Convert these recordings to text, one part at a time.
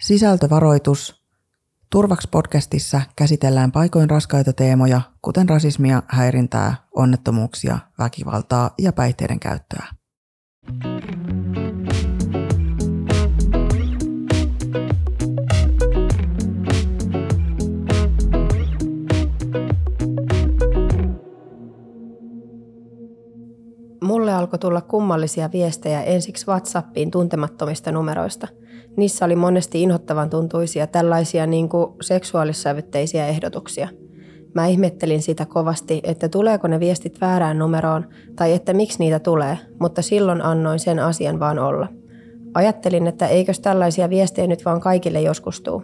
Sisältövaroitus. Turvaks podcastissa käsitellään paikoin raskaita teemoja, kuten rasismia, häirintää, onnettomuuksia, väkivaltaa ja päihteiden käyttöä. Mulle alkoi tulla kummallisia viestejä ensiksi WhatsAppiin tuntemattomista numeroista. Niissä oli monesti inhottavan tuntuisia tällaisia niin kuin seksuaalissävytteisiä ehdotuksia. Mä ihmettelin sitä kovasti, että tuleeko ne viestit väärään numeroon tai että miksi niitä tulee, mutta silloin annoin sen asian vaan olla. Ajattelin, että eikös tällaisia viestejä nyt vaan kaikille joskus tuu.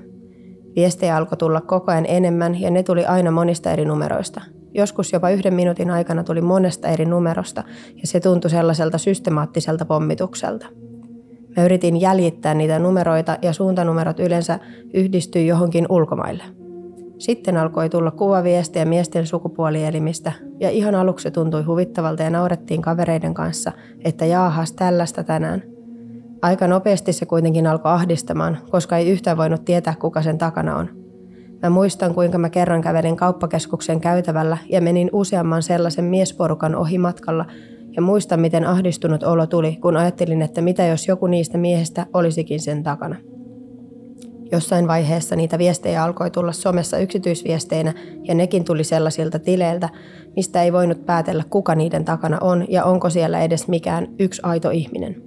Viestejä alkoi tulla koko ajan enemmän ja ne tuli aina monista eri numeroista. Joskus jopa yhden minuutin aikana tuli monesta eri numerosta ja se tuntui sellaiselta systemaattiselta pommitukselta. Mä yritin jäljittää niitä numeroita ja suuntanumerot yleensä yhdistyi johonkin ulkomaille. Sitten alkoi tulla kuvaviestejä miesten sukupuolielimistä ja ihan aluksi tuntui huvittavalta ja naurettiin kavereiden kanssa, että jaahas tällaista tänään. Aika nopeasti se kuitenkin alkoi ahdistamaan, koska ei yhtään voinut tietää kuka sen takana on – Mä muistan, kuinka mä kerran kävelin kauppakeskuksen käytävällä ja menin useamman sellaisen miesporukan ohi matkalla ja muistan, miten ahdistunut olo tuli, kun ajattelin, että mitä jos joku niistä miehistä olisikin sen takana. Jossain vaiheessa niitä viestejä alkoi tulla somessa yksityisviesteinä ja nekin tuli sellaisilta tileiltä, mistä ei voinut päätellä kuka niiden takana on ja onko siellä edes mikään yksi aito ihminen.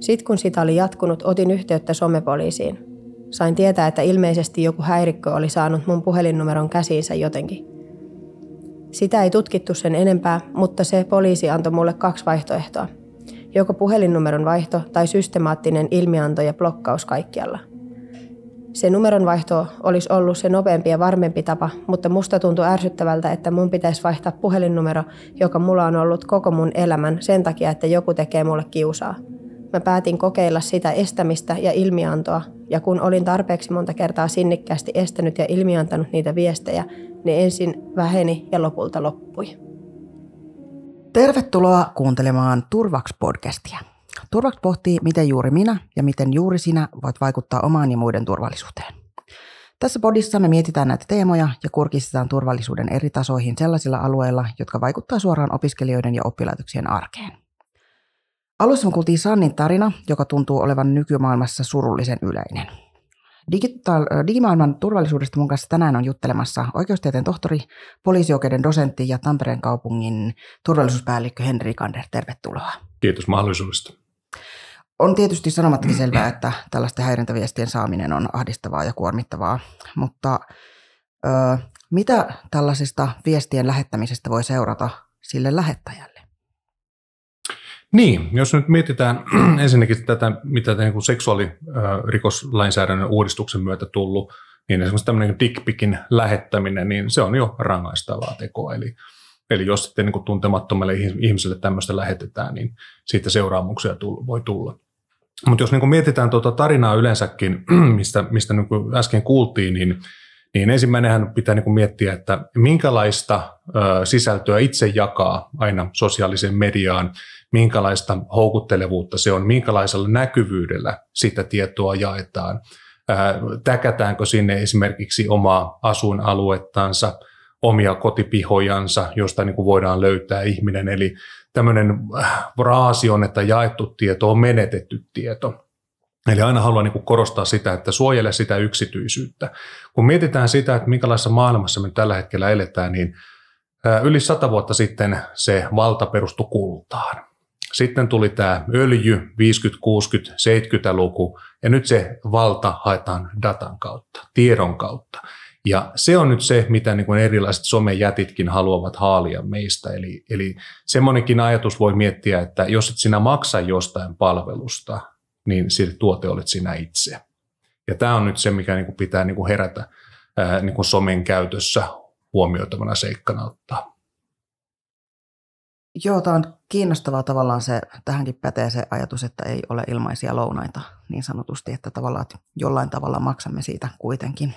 Sitten kun sitä oli jatkunut, otin yhteyttä somepoliisiin – Sain tietää, että ilmeisesti joku häirikkö oli saanut mun puhelinnumeron käsiinsä jotenkin. Sitä ei tutkittu sen enempää, mutta se poliisi antoi mulle kaksi vaihtoehtoa. Joko puhelinnumeron vaihto tai systemaattinen ilmianto ja blokkaus kaikkialla. Se numeron vaihto olisi ollut se nopeampi ja varmempi tapa, mutta musta tuntui ärsyttävältä, että mun pitäisi vaihtaa puhelinnumero, joka mulla on ollut koko mun elämän sen takia, että joku tekee mulle kiusaa – Mä päätin kokeilla sitä estämistä ja ilmiantoa, ja kun olin tarpeeksi monta kertaa sinnikkäästi estänyt ja ilmiantanut niitä viestejä, ne ensin väheni ja lopulta loppui. Tervetuloa kuuntelemaan Turvaks-podcastia. Turvaks pohtii, miten juuri minä ja miten juuri sinä voit vaikuttaa omaan ja muiden turvallisuuteen. Tässä podissa me mietitään näitä teemoja ja kurkistetaan turvallisuuden eri tasoihin sellaisilla alueilla, jotka vaikuttaa suoraan opiskelijoiden ja oppilaitoksien arkeen. Alussa me kuultiin Sannin tarina, joka tuntuu olevan nykymaailmassa surullisen yleinen. Digital, digimaailman turvallisuudesta mun kanssa tänään on juttelemassa oikeustieteen tohtori, poliisioikeuden dosentti ja Tampereen kaupungin turvallisuuspäällikkö Henri Kander. Tervetuloa. Kiitos mahdollisuudesta. On tietysti sanomattakin selvää, että tällaisten häirintäviestien saaminen on ahdistavaa ja kuormittavaa, mutta ö, mitä tällaisesta viestien lähettämisestä voi seurata sille lähettäjälle? Niin, jos nyt mietitään ensinnäkin tätä, mitä niin seksuaalirikoslainsäädännön uudistuksen myötä tullut, niin esimerkiksi tämmöinen dickpicin lähettäminen, niin se on jo rangaistavaa tekoa. Eli, eli jos sitten niin tuntemattomalle ihmiselle tämmöistä lähetetään, niin siitä seuraamuksia voi tulla. Mutta jos niin mietitään tuota tarinaa yleensäkin, mistä, mistä niin äsken kuultiin, niin, niin ensimmäinenhän pitää niin miettiä, että minkälaista ö, sisältöä itse jakaa aina sosiaaliseen mediaan, minkälaista houkuttelevuutta se on, minkälaisella näkyvyydellä sitä tietoa jaetaan. Täkätäänkö sinne esimerkiksi omaa asuinaluettansa, omia kotipihojansa, josta niin kuin voidaan löytää ihminen. Eli tämmöinen raasi on, että jaettu tieto on menetetty tieto. Eli aina haluan niin korostaa sitä, että suojele sitä yksityisyyttä. Kun mietitään sitä, että minkälaisessa maailmassa me tällä hetkellä eletään, niin yli sata vuotta sitten se valta perustui kultaan. Sitten tuli tämä öljy 50, 60, 70-luku ja nyt se valta haetaan datan kautta, tiedon kautta. Ja se on nyt se, mitä niin kuin erilaiset somejätitkin haluavat haalia meistä. Eli, eli semmoinenkin ajatus voi miettiä, että jos et sinä maksa jostain palvelusta, niin sille tuote olet sinä itse. Ja tämä on nyt se, mikä niin kuin pitää niin kuin herätä ää, niin kuin somen käytössä huomioitavana seikkana ottaa. Joo, tämä on kiinnostavaa tavallaan se, tähänkin pätee se ajatus, että ei ole ilmaisia lounaita niin sanotusti, että tavallaan että jollain tavalla maksamme siitä kuitenkin.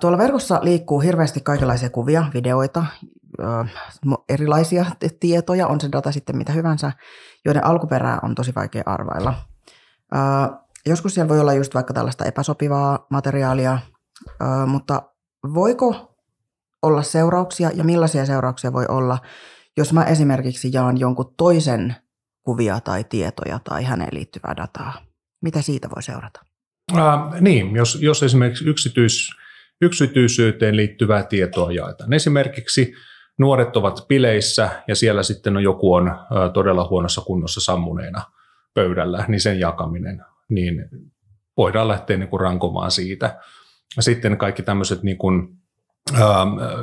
Tuolla verkossa liikkuu hirveästi kaikenlaisia kuvia, videoita, erilaisia tietoja, on se data sitten mitä hyvänsä, joiden alkuperää on tosi vaikea arvailla. joskus siellä voi olla just vaikka tällaista epäsopivaa materiaalia, mutta voiko olla seurauksia ja millaisia seurauksia voi olla, jos mä esimerkiksi jaan jonkun toisen kuvia tai tietoja tai häneen liittyvää dataa? Mitä siitä voi seurata? Äh, niin, jos, jos esimerkiksi yksityis, yksityisyyteen liittyvää tietoa jaetaan. Esimerkiksi nuoret ovat pileissä ja siellä sitten on joku on todella huonossa kunnossa sammuneena pöydällä, niin sen jakaminen, niin voidaan lähteä niin kuin rankomaan siitä. Sitten kaikki tämmöiset niin kuin,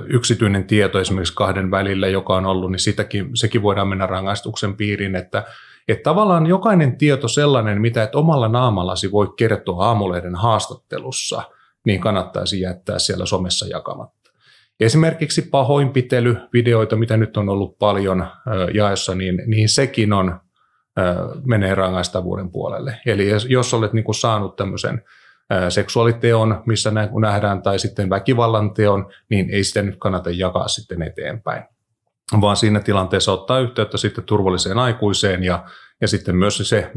yksityinen tieto esimerkiksi kahden välillä, joka on ollut, niin sitäkin, sekin voidaan mennä rangaistuksen piiriin, että että tavallaan jokainen tieto sellainen, mitä et omalla naamallasi voi kertoa aamulehden haastattelussa, niin kannattaisi jättää siellä somessa jakamatta. Esimerkiksi pahoinpitely, videoita, mitä nyt on ollut paljon jaessa, niin, niin sekin on, menee rangaistavuuden puolelle. Eli jos olet niin kuin saanut tämmöisen seksuaaliteon, missä nähdään, tai sitten väkivallan teon, niin ei sitä nyt kannata jakaa sitten eteenpäin vaan siinä tilanteessa ottaa yhteyttä sitten turvalliseen aikuiseen ja, ja sitten myös se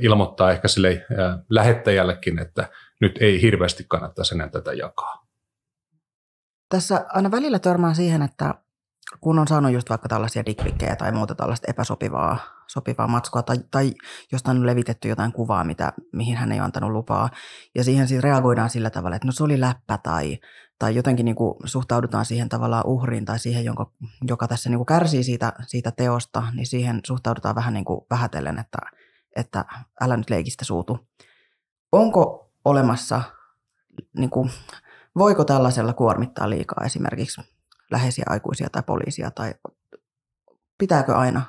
ilmoittaa ehkä sille lähettäjällekin, että nyt ei hirveästi kannattaisi enää tätä jakaa. Tässä aina välillä törmää siihen, että kun on saanut just vaikka tällaisia dickpikkejä tai muuta tällaista epäsopivaa sopivaa matskua tai, tai jostain on levitetty jotain kuvaa, mitä, mihin hän ei antanut lupaa. Ja siihen siis reagoidaan sillä tavalla, että no se oli läppä tai, tai jotenkin niin kuin suhtaudutaan siihen tavallaan uhriin tai siihen, jonka, joka tässä niin kuin kärsii siitä, siitä teosta, niin siihen suhtaudutaan vähän niin kuin vähätellen, että, että älä nyt leikistä suutu. Onko olemassa, niin kuin, voiko tällaisella kuormittaa liikaa esimerkiksi läheisiä aikuisia tai poliisia tai pitääkö aina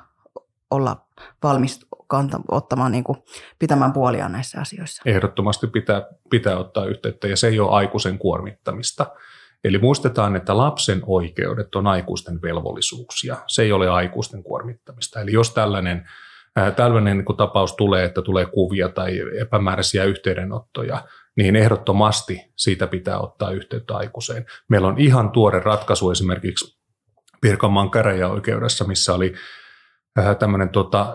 olla valmis kanta, ottamaan, niin kuin, pitämään puoliaan näissä asioissa? Ehdottomasti pitää, pitää ottaa yhteyttä ja se ei ole aikuisen kuormittamista. Eli muistetaan, että lapsen oikeudet on aikuisten velvollisuuksia. Se ei ole aikuisten kuormittamista. Eli jos tällainen, äh, tällainen niin tapaus tulee, että tulee kuvia tai epämääräisiä yhteydenottoja, niin ehdottomasti siitä pitää ottaa yhteyttä aikuiseen. Meillä on ihan tuore ratkaisu esimerkiksi Pirkanmaan käräjäoikeudessa, missä oli äh, tämmöinen tota,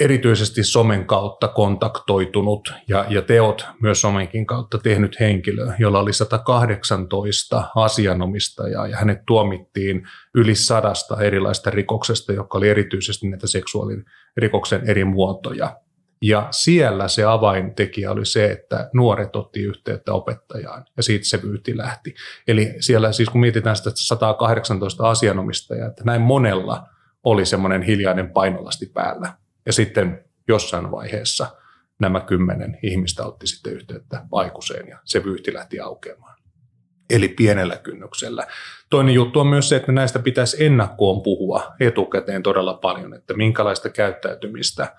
erityisesti somen kautta kontaktoitunut ja, ja teot myös somenkin kautta tehnyt henkilö, jolla oli 118 asianomistajaa ja hänet tuomittiin yli sadasta erilaista rikoksesta, joka oli erityisesti näitä seksuaalirikoksen eri muotoja. Ja siellä se avaintekijä oli se, että nuoret otti yhteyttä opettajaan ja siitä se vyyti lähti. Eli siellä siis kun mietitään sitä 118 asianomistajaa, että näin monella oli semmoinen hiljainen painolasti päällä. Ja sitten jossain vaiheessa nämä kymmenen ihmistä otti sitten yhteyttä aikuiseen ja se vyyhti lähti aukeamaan. Eli pienellä kynnyksellä. Toinen juttu on myös se, että näistä pitäisi ennakkoon puhua etukäteen todella paljon, että minkälaista käyttäytymistä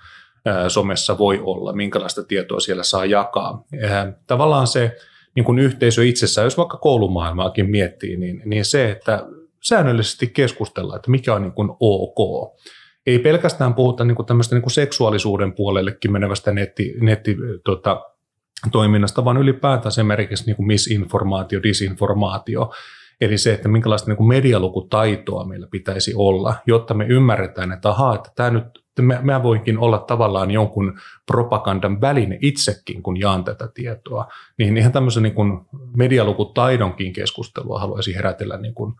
somessa voi olla, minkälaista tietoa siellä saa jakaa. Tavallaan se niin kuin yhteisö itsessään, jos vaikka koulumaailmaakin miettii, niin, niin se, että säännöllisesti keskustellaan, että mikä on niin kuin ok ei pelkästään puhuta niin kuin tämmöistä niin kuin seksuaalisuuden puolellekin menevästä netti, netti tota, toiminnasta, vaan ylipäätään se merkiksi niin kuin misinformaatio, disinformaatio. Eli se, että minkälaista niin medialukutaitoa meillä pitäisi olla, jotta me ymmärretään, että ahaa, että tämä nyt, mä, mä voinkin olla tavallaan jonkun propagandan väline itsekin, kun jaan tätä tietoa. Niin ihan tämmöisen niin kuin medialukutaidonkin keskustelua haluaisin herätellä niin kuin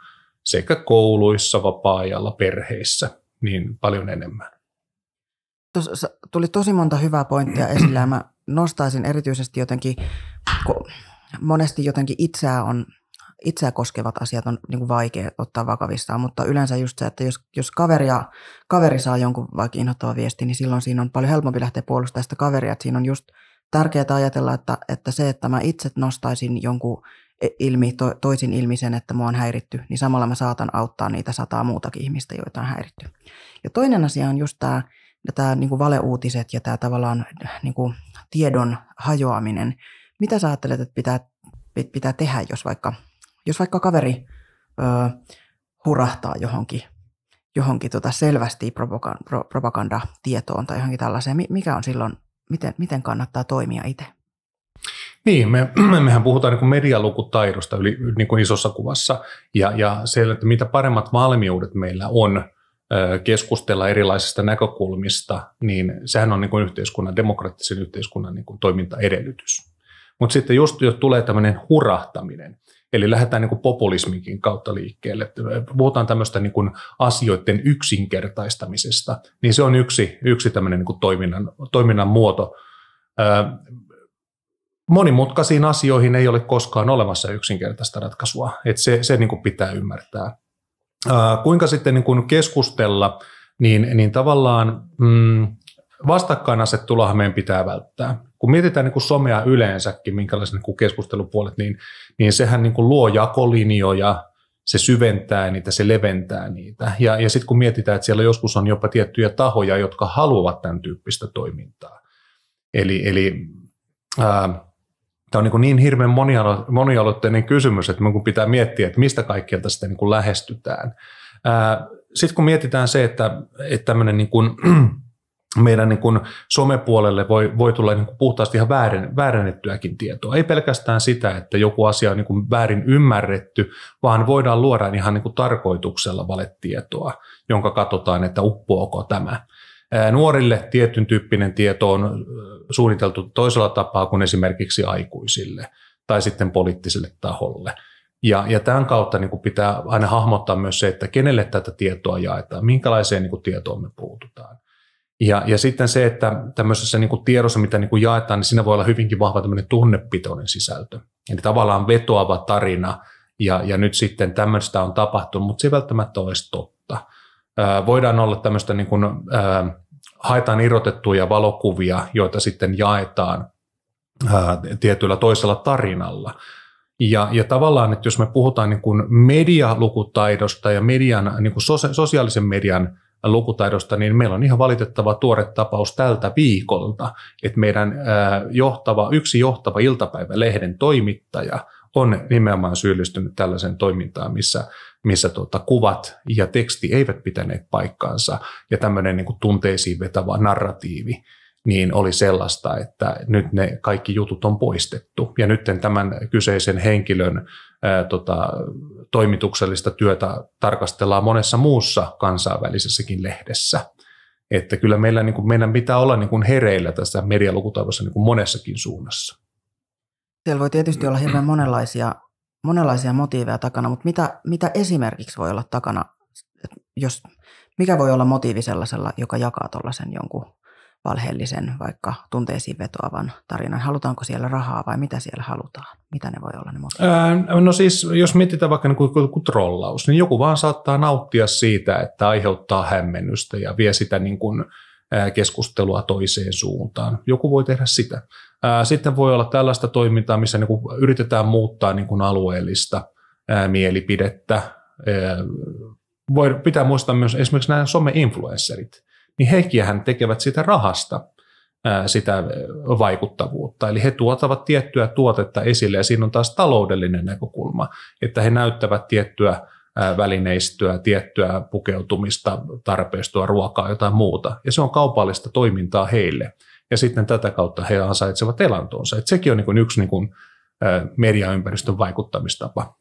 sekä kouluissa, vapaa-ajalla, perheissä niin paljon enemmän. Tuossa tuli tosi monta hyvää pointtia esille ja mä nostaisin erityisesti jotenkin, kun monesti jotenkin itseä on itseä koskevat asiat on niin kuin vaikea ottaa vakavissaan, mutta yleensä just se, että jos, jos kaveri, ja, kaveri saa jonkun vaikka inhottava viesti, niin silloin siinä on paljon helpompi lähteä puolustamaan sitä kaveria. Että siinä on just tärkeää ajatella, että, että se, että mä itse nostaisin jonkun E, ilmi, to, toisin ilmi sen, että mua on häiritty, niin samalla mä saatan auttaa niitä sataa muutakin ihmistä, joita on häiritty. Ja toinen asia on just tämä, tämä niin valeuutiset ja tämä tavallaan niin kuin tiedon hajoaminen. Mitä sä ajattelet, että pitää, pitää tehdä, jos vaikka, jos vaikka kaveri ö, hurahtaa johonkin, johonkin tota selvästi propaganda, propagandatietoon tai johonkin tällaiseen? Mikä on silloin, miten, miten kannattaa toimia itse? Niin, me, mehän puhutaan niin medialukutaidosta yli, niin kuin isossa kuvassa ja, ja se, että mitä paremmat valmiudet meillä on keskustella erilaisista näkökulmista, niin sehän on niin kuin yhteiskunnan, demokraattisen yhteiskunnan niin kuin toimintaedellytys. Mutta sitten just jos tulee tämmöinen hurahtaminen, eli lähdetään niin kuin populisminkin kautta liikkeelle, puhutaan tämmöistä niin kuin asioiden yksinkertaistamisesta, niin se on yksi, yksi tämmöinen niin kuin toiminnan, toiminnan muoto. Monimutkaisiin asioihin ei ole koskaan olemassa yksinkertaista ratkaisua, että se, se niin kuin pitää ymmärtää. Kuinka sitten niin kuin keskustella, niin, niin tavallaan mm, vastakkainasetteluahan meidän pitää välttää. Kun mietitään niin kuin somea yleensäkin, minkälaisen niin kuin keskustelupuolet, niin, niin sehän niin kuin luo jakolinjoja, se syventää niitä, se leventää niitä. Ja, ja sitten kun mietitään, että siellä joskus on jopa tiettyjä tahoja, jotka haluavat tämän tyyppistä toimintaa. Eli, eli ää, tämä on niin, niin hirveän monialo, monialoitteinen kysymys, että kun pitää miettiä, että mistä kaikkialta sitä niin kuin lähestytään. Sitten kun mietitään se, että, että tämmöinen niin kuin, meidän niin kuin somepuolelle voi, voi tulla niin kuin puhtaasti ihan väärin, väärennettyäkin tietoa. Ei pelkästään sitä, että joku asia on niin kuin väärin ymmärretty, vaan voidaan luoda ihan niin kuin tarkoituksella valetietoa, jonka katsotaan, että uppoako tämä. Nuorille tietyn tyyppinen tieto on suunniteltu toisella tapaa kuin esimerkiksi aikuisille tai sitten poliittiselle taholle. Ja, ja tämän kautta niin kuin pitää aina hahmottaa myös se, että kenelle tätä tietoa jaetaan, minkälaiseen niin kuin tietoon me puututaan. Ja, ja sitten se, että tämmöisessä niin kuin tiedossa, mitä niin kuin jaetaan, niin siinä voi olla hyvinkin vahva tämmöinen tunnepitoinen sisältö. Eli tavallaan vetoava tarina, ja, ja nyt sitten tämmöistä on tapahtunut, mutta se ei välttämättä ole totta. Ää, voidaan olla tämmöistä, niin kuin, ää, haetaan irrotettuja valokuvia, joita sitten jaetaan ää, tietyllä toisella tarinalla. Ja, ja tavallaan, että jos me puhutaan niin kuin medialukutaidosta ja median, niin kuin sosiaalisen median lukutaidosta, niin meillä on ihan valitettava tuore tapaus tältä viikolta, että meidän johtava, yksi johtava iltapäivälehden toimittaja on nimenomaan syyllistynyt tällaisen toimintaan, missä, missä tuota, kuvat ja teksti eivät pitäneet paikkaansa. Ja tämmöinen niin kuin tunteisiin vetävä narratiivi niin oli sellaista, että nyt ne kaikki jutut on poistettu. Ja nyt tämän kyseisen henkilön ää, tota, toimituksellista työtä tarkastellaan monessa muussa kansainvälisessäkin lehdessä. Että kyllä meillä, niin kuin, meidän pitää olla niin kuin hereillä tässä medialukutaidossa niin monessakin suunnassa. Siellä voi tietysti olla hirveän monenlaisia, monenlaisia motiiveja takana, mutta mitä, mitä esimerkiksi voi olla takana, jos, mikä voi olla motiivi sellaisella, joka jakaa tuollaisen jonkun valheellisen, vaikka tunteisiin vetoavan tarinan? Halutaanko siellä rahaa vai mitä siellä halutaan? Mitä ne voi olla ne motiivit? No siis, jos mietitään vaikka niin kuin, kuin trollaus, niin joku vaan saattaa nauttia siitä, että aiheuttaa hämmennystä ja vie sitä niin kuin, keskustelua toiseen suuntaan. Joku voi tehdä sitä. Sitten voi olla tällaista toimintaa, missä niin kuin yritetään muuttaa niin kuin alueellista mielipidettä. Voi, pitää muistaa myös esimerkiksi nämä some-influencerit niin hekin tekevät sitä rahasta sitä vaikuttavuutta. Eli he tuotavat tiettyä tuotetta esille ja siinä on taas taloudellinen näkökulma, että he näyttävät tiettyä välineistöä, tiettyä pukeutumista, tarpeistua, ruokaa, jotain muuta. Ja se on kaupallista toimintaa heille. Ja sitten tätä kautta he ansaitsevat elantonsa. Et sekin on niin yksi niin kuin mediaympäristön vaikuttamistapa.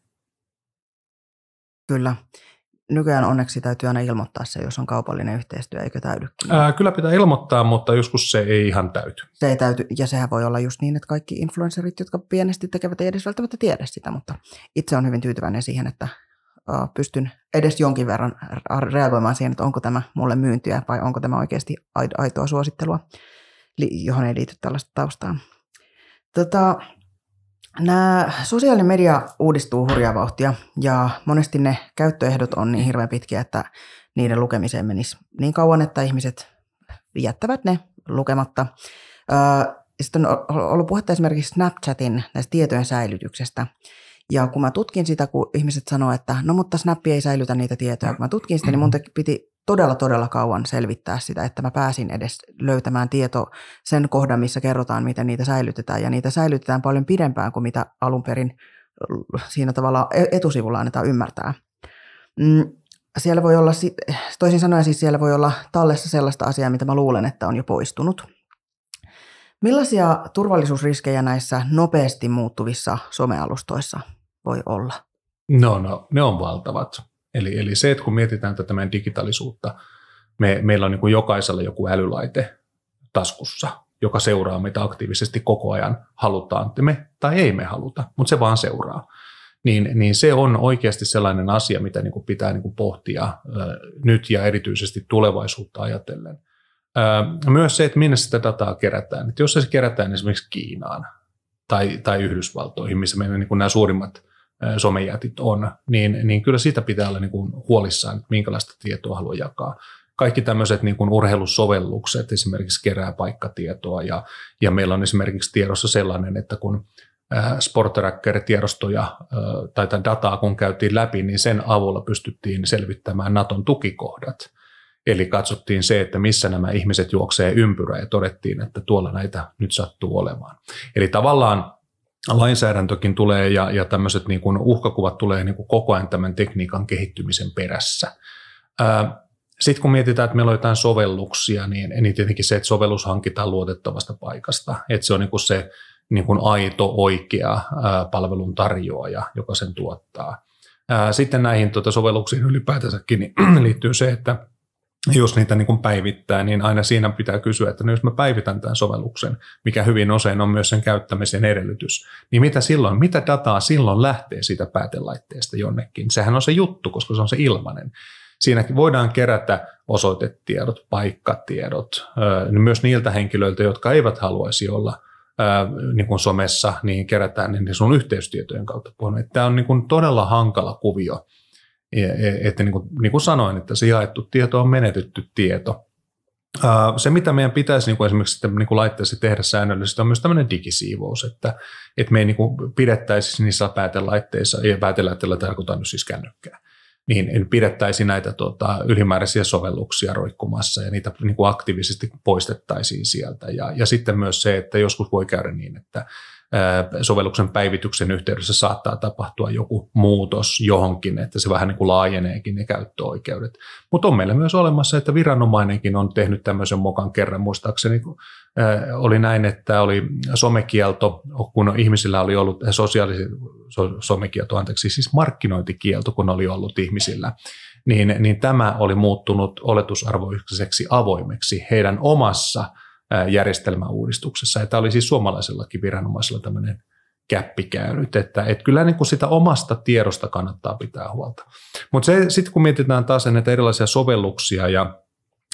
Kyllä nykyään onneksi täytyy aina ilmoittaa se, jos on kaupallinen yhteistyö, eikö täydykin? Ää, kyllä pitää ilmoittaa, mutta joskus se ei ihan täyty. Se ei täyty, ja sehän voi olla just niin, että kaikki influencerit, jotka pienesti tekevät, ei edes välttämättä tiedä sitä, mutta itse on hyvin tyytyväinen siihen, että pystyn edes jonkin verran reagoimaan siihen, että onko tämä mulle myyntiä vai onko tämä oikeasti aitoa suosittelua, johon ei liity tällaista taustaa. Tota, Nämä sosiaalinen media uudistuu hurjaa vauhtia ja monesti ne käyttöehdot on niin hirveän pitkiä, että niiden lukemiseen menisi niin kauan, että ihmiset jättävät ne lukematta. Sitten on ollut puhetta esimerkiksi Snapchatin näistä tietojen säilytyksestä. Ja kun mä tutkin sitä, kun ihmiset sanoo, että no mutta Snap ei säilytä niitä tietoja, kun mä tutkin sitä, niin mun piti todella, todella kauan selvittää sitä, että mä pääsin edes löytämään tieto sen kohdan, missä kerrotaan, miten niitä säilytetään. Ja niitä säilytetään paljon pidempään kuin mitä alun perin siinä tavalla e-, etusivulla annetaan ymmärtää. Mm, siellä voi olla, toisin sanoen siis siellä voi olla tallessa sellaista asiaa, mitä mä luulen, että on jo poistunut. Millaisia turvallisuusriskejä näissä nopeasti muuttuvissa somealustoissa voi olla? No, no ne on valtavat. Eli, eli se, että kun mietitään tätä meidän digitaalisuutta, me, meillä on niin kuin jokaisella joku älylaite taskussa, joka seuraa meitä aktiivisesti koko ajan, halutaan me tai ei me haluta, mutta se vaan seuraa. Niin, niin se on oikeasti sellainen asia, mitä niin kuin pitää niin kuin pohtia nyt ja erityisesti tulevaisuutta ajatellen. Myös se, että minne sitä dataa kerätään. Että jos se kerätään esimerkiksi Kiinaan tai, tai Yhdysvaltoihin, missä meidän niin kuin nämä suurimmat somejätit on, niin, niin kyllä siitä pitää olla niin kuin huolissaan, että minkälaista tietoa haluaa jakaa kaikki tämmöiset niin kuin urheilusovellukset esimerkiksi kerää paikkatietoa ja, ja meillä on esimerkiksi tiedossa sellainen, että kun Sportracker-tiedostoja tai dataa kun käytiin läpi, niin sen avulla pystyttiin selvittämään Naton tukikohdat. Eli katsottiin se, että missä nämä ihmiset juoksee ympyrä ja todettiin, että tuolla näitä nyt sattuu olemaan. Eli tavallaan lainsäädäntökin tulee ja, ja tämmöiset niin kuin uhkakuvat tulee niin kuin koko ajan tämän tekniikan kehittymisen perässä. Sitten kun mietitään, että meillä on jotain sovelluksia, niin, niin tietenkin se, että sovellus hankitaan luotettavasta paikasta, että se on niin kuin se niin kuin aito, oikea ää, palvelun tarjoaja, joka sen tuottaa. Ää, sitten näihin tuota, sovelluksiin ylipäätänsäkin niin liittyy se, että jos niitä niin kuin päivittää, niin aina siinä pitää kysyä, että no jos mä päivitän tämän sovelluksen, mikä hyvin usein on myös sen käyttämisen edellytys, niin mitä silloin, mitä dataa silloin lähtee siitä päätelaitteesta jonnekin? Sehän on se juttu, koska se on se ilmainen. Siinäkin voidaan kerätä osoitetiedot, paikkatiedot, myös niiltä henkilöiltä, jotka eivät haluaisi olla niin kuin somessa, niin kerätään niin sun yhteystietojen kautta. Tämä on niin kuin todella hankala kuvio, että niin kuin, niin kuin sanoin, että se jaettu tieto on menetetty tieto. Se, mitä meidän pitäisi niin kuin esimerkiksi niin kuin laitteessa tehdä säännöllisesti, on myös tämmöinen digisiivous, että, että me ei niin kuin pidettäisi niissä päätelaitteissa, ja päätelaitteilla tarkoitan nyt siis kännykkää, niin pidettäisiin näitä tuota, ylimääräisiä sovelluksia roikkumassa ja niitä niin kuin aktiivisesti poistettaisiin sieltä. Ja, ja sitten myös se, että joskus voi käydä niin, että sovelluksen päivityksen yhteydessä saattaa tapahtua joku muutos johonkin, että se vähän niin kuin laajeneekin ne käyttöoikeudet. Mutta on meillä myös olemassa, että viranomainenkin on tehnyt tämmöisen mokan kerran, muistaakseni oli näin, että oli somekielto, kun ihmisillä oli ollut sosiaalisen so, somekielto, anteeksi, siis markkinointikielto, kun oli ollut ihmisillä, niin, niin tämä oli muuttunut oletusarvoiseksi avoimeksi heidän omassa järjestelmäuudistuksessa. Ja tämä oli siis suomalaisellakin viranomaisella tämmöinen käppi käynyt, että, että kyllä niin kuin sitä omasta tiedosta kannattaa pitää huolta. Mutta sitten kun mietitään taas näitä erilaisia sovelluksia ja,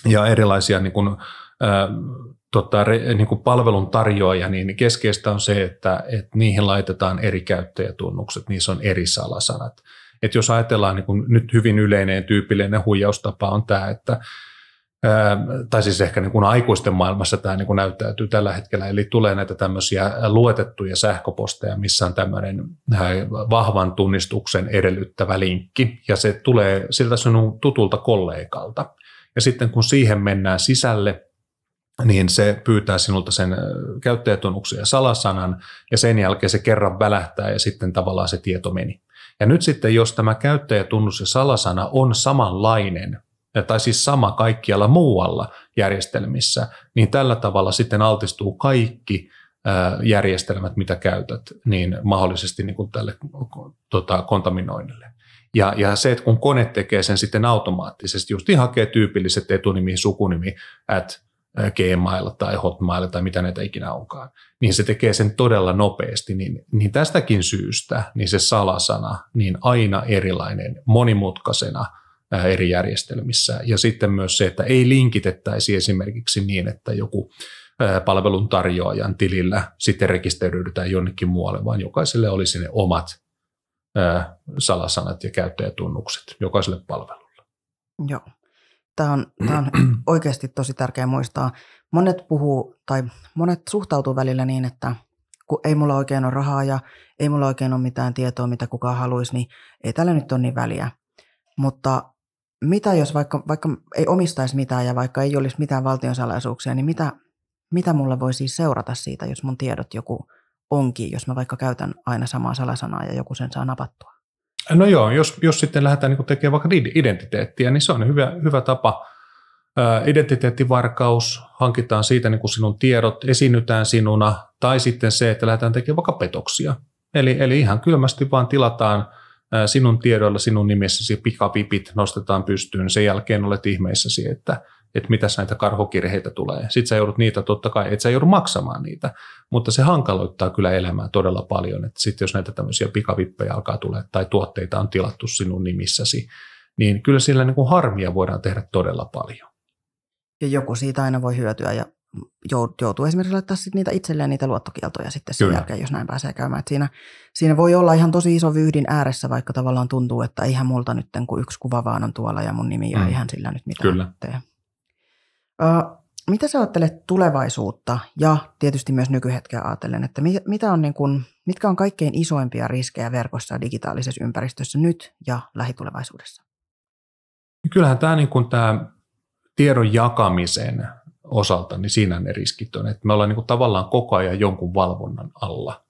ja erilaisia niin kuin, ä, tota, re, niin kuin palvelun tarjoaja, niin keskeistä on se, että, että niihin laitetaan eri käyttäjätunnukset, niissä on eri salasanat. Et jos ajatellaan niin kuin nyt hyvin yleinen tyypillinen huijaustapa on tämä, että tai siis ehkä niin kuin aikuisten maailmassa tämä niin kuin näyttäytyy tällä hetkellä, eli tulee näitä tämmöisiä luotettuja sähköposteja, missä on tämmöinen vahvan tunnistuksen edellyttävä linkki, ja se tulee siltä sinun tutulta kollegalta. Ja sitten kun siihen mennään sisälle, niin se pyytää sinulta sen käyttäjätunnuksen ja salasanan, ja sen jälkeen se kerran välähtää, ja sitten tavallaan se tieto meni. Ja nyt sitten, jos tämä käyttäjätunnus ja salasana on samanlainen tai siis sama kaikkialla muualla järjestelmissä, niin tällä tavalla sitten altistuu kaikki järjestelmät, mitä käytät, niin mahdollisesti niin kuin tälle tota, kontaminoinnille. Ja, ja se, että kun kone tekee sen sitten automaattisesti, just hakee tyypilliset etunimi, sukunimi, at Gmail tai Hotmail tai mitä näitä ikinä onkaan, niin se tekee sen todella nopeasti, niin, niin tästäkin syystä niin se salasana niin aina erilainen, monimutkaisena – eri järjestelmissä. Ja sitten myös se, että ei linkitettäisi esimerkiksi niin, että joku palvelun tarjoajan tilillä sitten rekisteröidytään jonnekin muualle, vaan jokaiselle olisi ne omat salasanat ja käyttäjätunnukset jokaiselle palvelulle. Joo. Tämä on, tämä on oikeasti tosi tärkeää muistaa. Monet puhuu tai monet suhtautuu välillä niin, että kun ei mulla oikein ole rahaa ja ei mulla oikein ole mitään tietoa, mitä kukaan haluaisi, niin ei tällä nyt ole niin väliä. Mutta mitä jos vaikka, vaikka ei omistaisi mitään ja vaikka ei olisi mitään valtionsalaisuuksia, niin mitä, mitä mulla voi siis seurata siitä, jos mun tiedot joku onkin, jos mä vaikka käytän aina samaa salasanaa ja joku sen saa napattua? No joo, jos, jos sitten lähdetään niin tekemään vaikka identiteettiä, niin se on hyvä, hyvä tapa. Identiteettivarkaus, hankitaan siitä niin kuin sinun tiedot, esiinnytään sinuna, tai sitten se, että lähdetään tekemään vaikka petoksia. Eli, eli ihan kylmästi vaan tilataan sinun tiedoilla, sinun nimessäsi pikavipit nostetaan pystyyn, sen jälkeen olet ihmeissäsi, että, että mitäs näitä karhokirheitä tulee. Sitten sä joudut niitä, totta kai, et sä joudu maksamaan niitä, mutta se hankaloittaa kyllä elämää todella paljon, että sitten jos näitä tämmöisiä pikavippejä alkaa tulla tai tuotteita on tilattu sinun nimissäsi, niin kyllä sillä niin kuin harmia voidaan tehdä todella paljon. Ja joku siitä aina voi hyötyä ja joutuu esimerkiksi laittaa sit niitä itselleen niitä luottokieltoja sitten sen Kyllä. jälkeen, jos näin pääsee käymään. Et siinä, siinä voi olla ihan tosi iso vyhdin ääressä, vaikka tavallaan tuntuu, että eihän multa nyt kun yksi kuva vaan on tuolla ja mun nimi mm. ihan sillä nyt mitään Kyllä. tee. Uh, mitä sä ajattelet tulevaisuutta ja tietysti myös nykyhetkeä ajatellen, että mitä on niin kun, mitkä on kaikkein isoimpia riskejä verkossa ja digitaalisessa ympäristössä nyt ja lähitulevaisuudessa? Kyllähän tämä, niin kun tämä tiedon jakamisen osalta, niin siinä ne riskit on. Että me ollaan niin kuin tavallaan koko ajan jonkun valvonnan alla.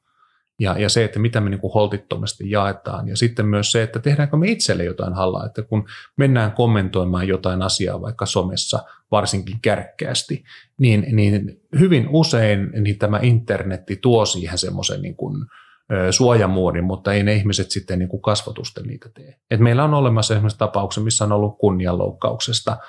Ja, ja se, että mitä me niin kuin holtittomasti jaetaan. Ja sitten myös se, että tehdäänkö me itselle jotain hallaa. Että kun mennään kommentoimaan jotain asiaa vaikka somessa, varsinkin kärkkäästi, niin, niin hyvin usein niin tämä internetti tuo siihen semmoisen niin kuin, suojamuodin, mutta ei ne ihmiset sitten niin kuin kasvatusten niitä tee. Et meillä on olemassa esimerkiksi tapauksia, missä on ollut kunnianloukkauksesta –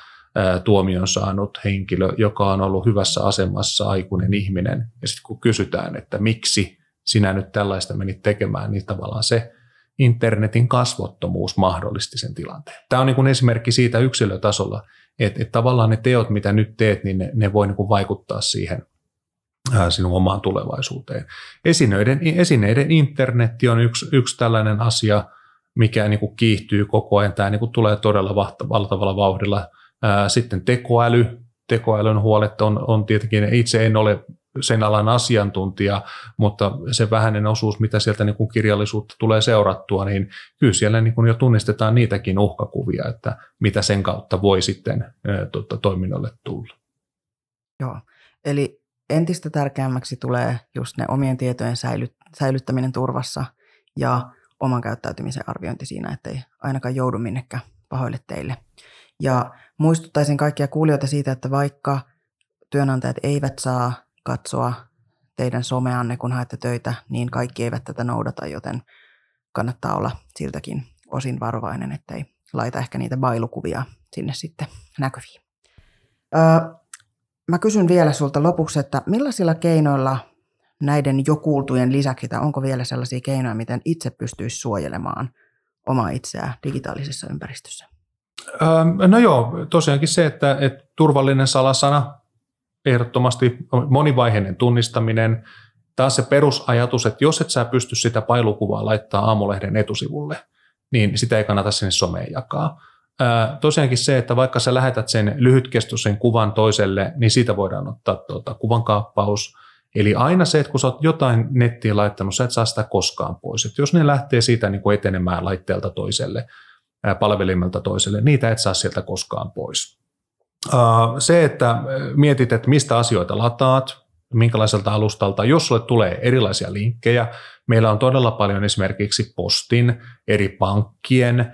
tuomion saanut henkilö, joka on ollut hyvässä asemassa aikuinen ihminen. Ja sitten kun kysytään, että miksi sinä nyt tällaista menit tekemään, niin tavallaan se internetin kasvottomuus mahdollisti sen tilanteen. Tämä on niin kuin esimerkki siitä yksilötasolla, että, että tavallaan ne teot, mitä nyt teet, niin ne, ne voi niin kuin vaikuttaa siihen sinun omaan tulevaisuuteen. Esineiden, esineiden internetti on yksi, yksi tällainen asia, mikä niin kuin kiihtyy koko ajan. Tämä niin kuin tulee todella valtavalla vauhdilla sitten tekoäly, tekoälyn huolet on, on tietenkin, itse en ole sen alan asiantuntija, mutta se vähäinen osuus, mitä sieltä niin kuin kirjallisuutta tulee seurattua, niin kyllä siellä niin kuin jo tunnistetaan niitäkin uhkakuvia, että mitä sen kautta voi sitten tuota, toiminnolle tulla. Joo, eli entistä tärkeämmäksi tulee just ne omien tietojen säilyt, säilyttäminen turvassa ja oman käyttäytymisen arviointi siinä, ettei ainakaan joudu minnekään pahoille teille. Ja muistuttaisin kaikkia kuulijoita siitä, että vaikka työnantajat eivät saa katsoa teidän someanne, kun haette töitä, niin kaikki eivät tätä noudata, joten kannattaa olla siltäkin osin varovainen, ettei laita ehkä niitä bailukuvia sinne sitten näkyviin. Öö, mä kysyn vielä sulta lopuksi, että millaisilla keinoilla näiden jo kuultujen lisäksi, tai onko vielä sellaisia keinoja, miten itse pystyisi suojelemaan omaa itseään digitaalisessa ympäristössä? No joo, tosiaankin se, että, että turvallinen salasana, ehdottomasti monivaiheinen tunnistaminen, taas se perusajatus, että jos et sä pysty sitä pailukuvaa laittaa aamulehden etusivulle, niin sitä ei kannata sinne someen jakaa. tosiaankin se, että vaikka sä lähetät sen lyhytkestoisen kuvan toiselle, niin siitä voidaan ottaa tuota, kuvankaappaus. Eli aina se, että kun sä oot jotain nettiin laittanut, sä et saa sitä koskaan pois. Et jos ne lähtee siitä niin etenemään laitteelta toiselle, palvelimelta toiselle, niitä et saa sieltä koskaan pois. Se, että mietit, että mistä asioita lataat, minkälaiselta alustalta, jos sulle tulee erilaisia linkkejä, meillä on todella paljon esimerkiksi postin, eri pankkien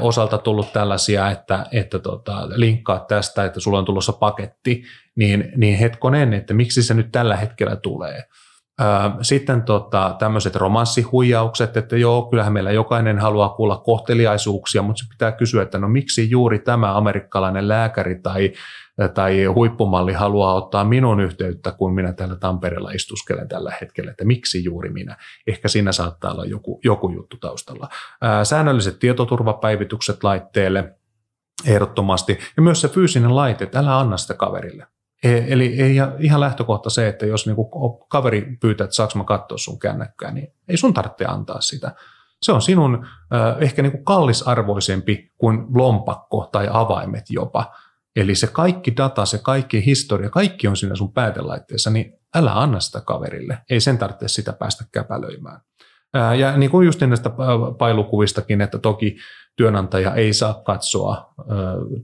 osalta tullut tällaisia, että, että tota, linkkaat tästä, että sulla on tulossa paketti, niin, niin hetkonen, että miksi se nyt tällä hetkellä tulee. Sitten tota, tämmöiset romanssihuijaukset, että joo, kyllähän meillä jokainen haluaa kuulla kohteliaisuuksia, mutta se pitää kysyä, että no miksi juuri tämä amerikkalainen lääkäri tai, tai huippumalli haluaa ottaa minun yhteyttä, kun minä täällä Tampereella istuskelen tällä hetkellä, että miksi juuri minä. Ehkä siinä saattaa olla joku, joku juttu taustalla. Säännölliset tietoturvapäivitykset laitteelle, ehdottomasti. Ja myös se fyysinen laite, että älä anna sitä kaverille. E, eli ei ihan lähtökohta se, että jos niinku kaveri pyytää, että saanko mä katsoa sun kännykkää, niin ei sun tarvitse antaa sitä. Se on sinun äh, ehkä niinku kallisarvoisempi kuin lompakko tai avaimet jopa. Eli se kaikki data, se kaikki historia, kaikki on siinä sun päätelaitteessa, niin älä anna sitä kaverille. Ei sen tarvitse sitä päästä käpälöimään. Ja niin kuin just näistä pailukuvistakin, että toki työnantaja ei saa katsoa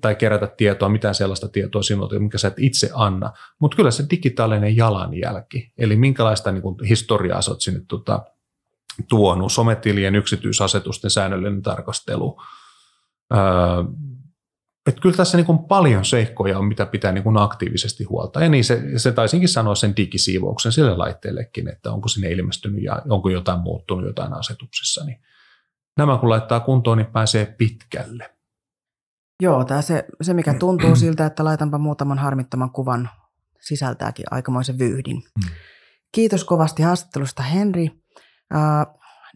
tai kerätä tietoa, mitään sellaista tietoa sinulta, minkä sä et itse anna. Mutta kyllä se digitaalinen jalanjälki, eli minkälaista niin kuin historiaa sä oot sinne tuota, tuonut, sometilien yksityisasetusten säännöllinen tarkastelu, että kyllä tässä niin paljon seikkoja on, mitä pitää niin aktiivisesti huolta. Ja niin se, se taisinkin sanoa sen digisiivouksen sille laitteellekin, että onko sinne ilmestynyt ja onko jotain muuttunut jotain asetuksissa. Niin nämä kun laittaa kuntoon, niin pääsee pitkälle. Joo, tämä se, se mikä tuntuu siltä, että laitanpa muutaman harmittoman kuvan, sisältääkin aikamoisen vyyhdin. Mm. Kiitos kovasti haastattelusta Henri.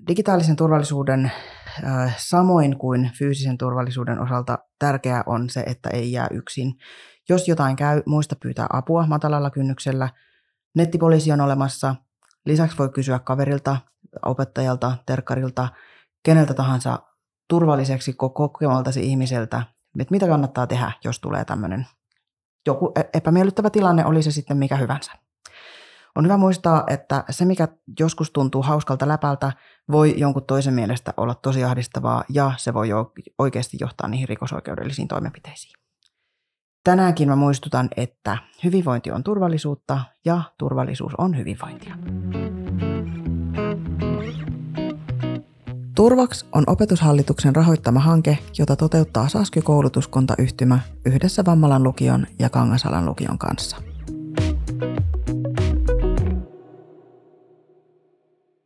Digitaalisen turvallisuuden äh, samoin kuin fyysisen turvallisuuden osalta tärkeää on se, että ei jää yksin. Jos jotain käy, muista pyytää apua matalalla kynnyksellä. Nettipoliisi on olemassa. Lisäksi voi kysyä kaverilta, opettajalta, terkkarilta, keneltä tahansa turvalliseksi kokemaltasi ihmiseltä, että mitä kannattaa tehdä, jos tulee tämmöinen joku e- epämiellyttävä tilanne, oli se sitten mikä hyvänsä. On hyvä muistaa, että se mikä joskus tuntuu hauskalta läpältä, voi jonkun toisen mielestä olla tosi ahdistavaa ja se voi oikeasti johtaa niihin rikosoikeudellisiin toimenpiteisiin. Tänäänkin mä muistutan, että hyvinvointi on turvallisuutta ja turvallisuus on hyvinvointia. Turvaks on opetushallituksen rahoittama hanke, jota toteuttaa Sasky-koulutuskuntayhtymä yhdessä Vammalan lukion ja Kangasalan lukion kanssa.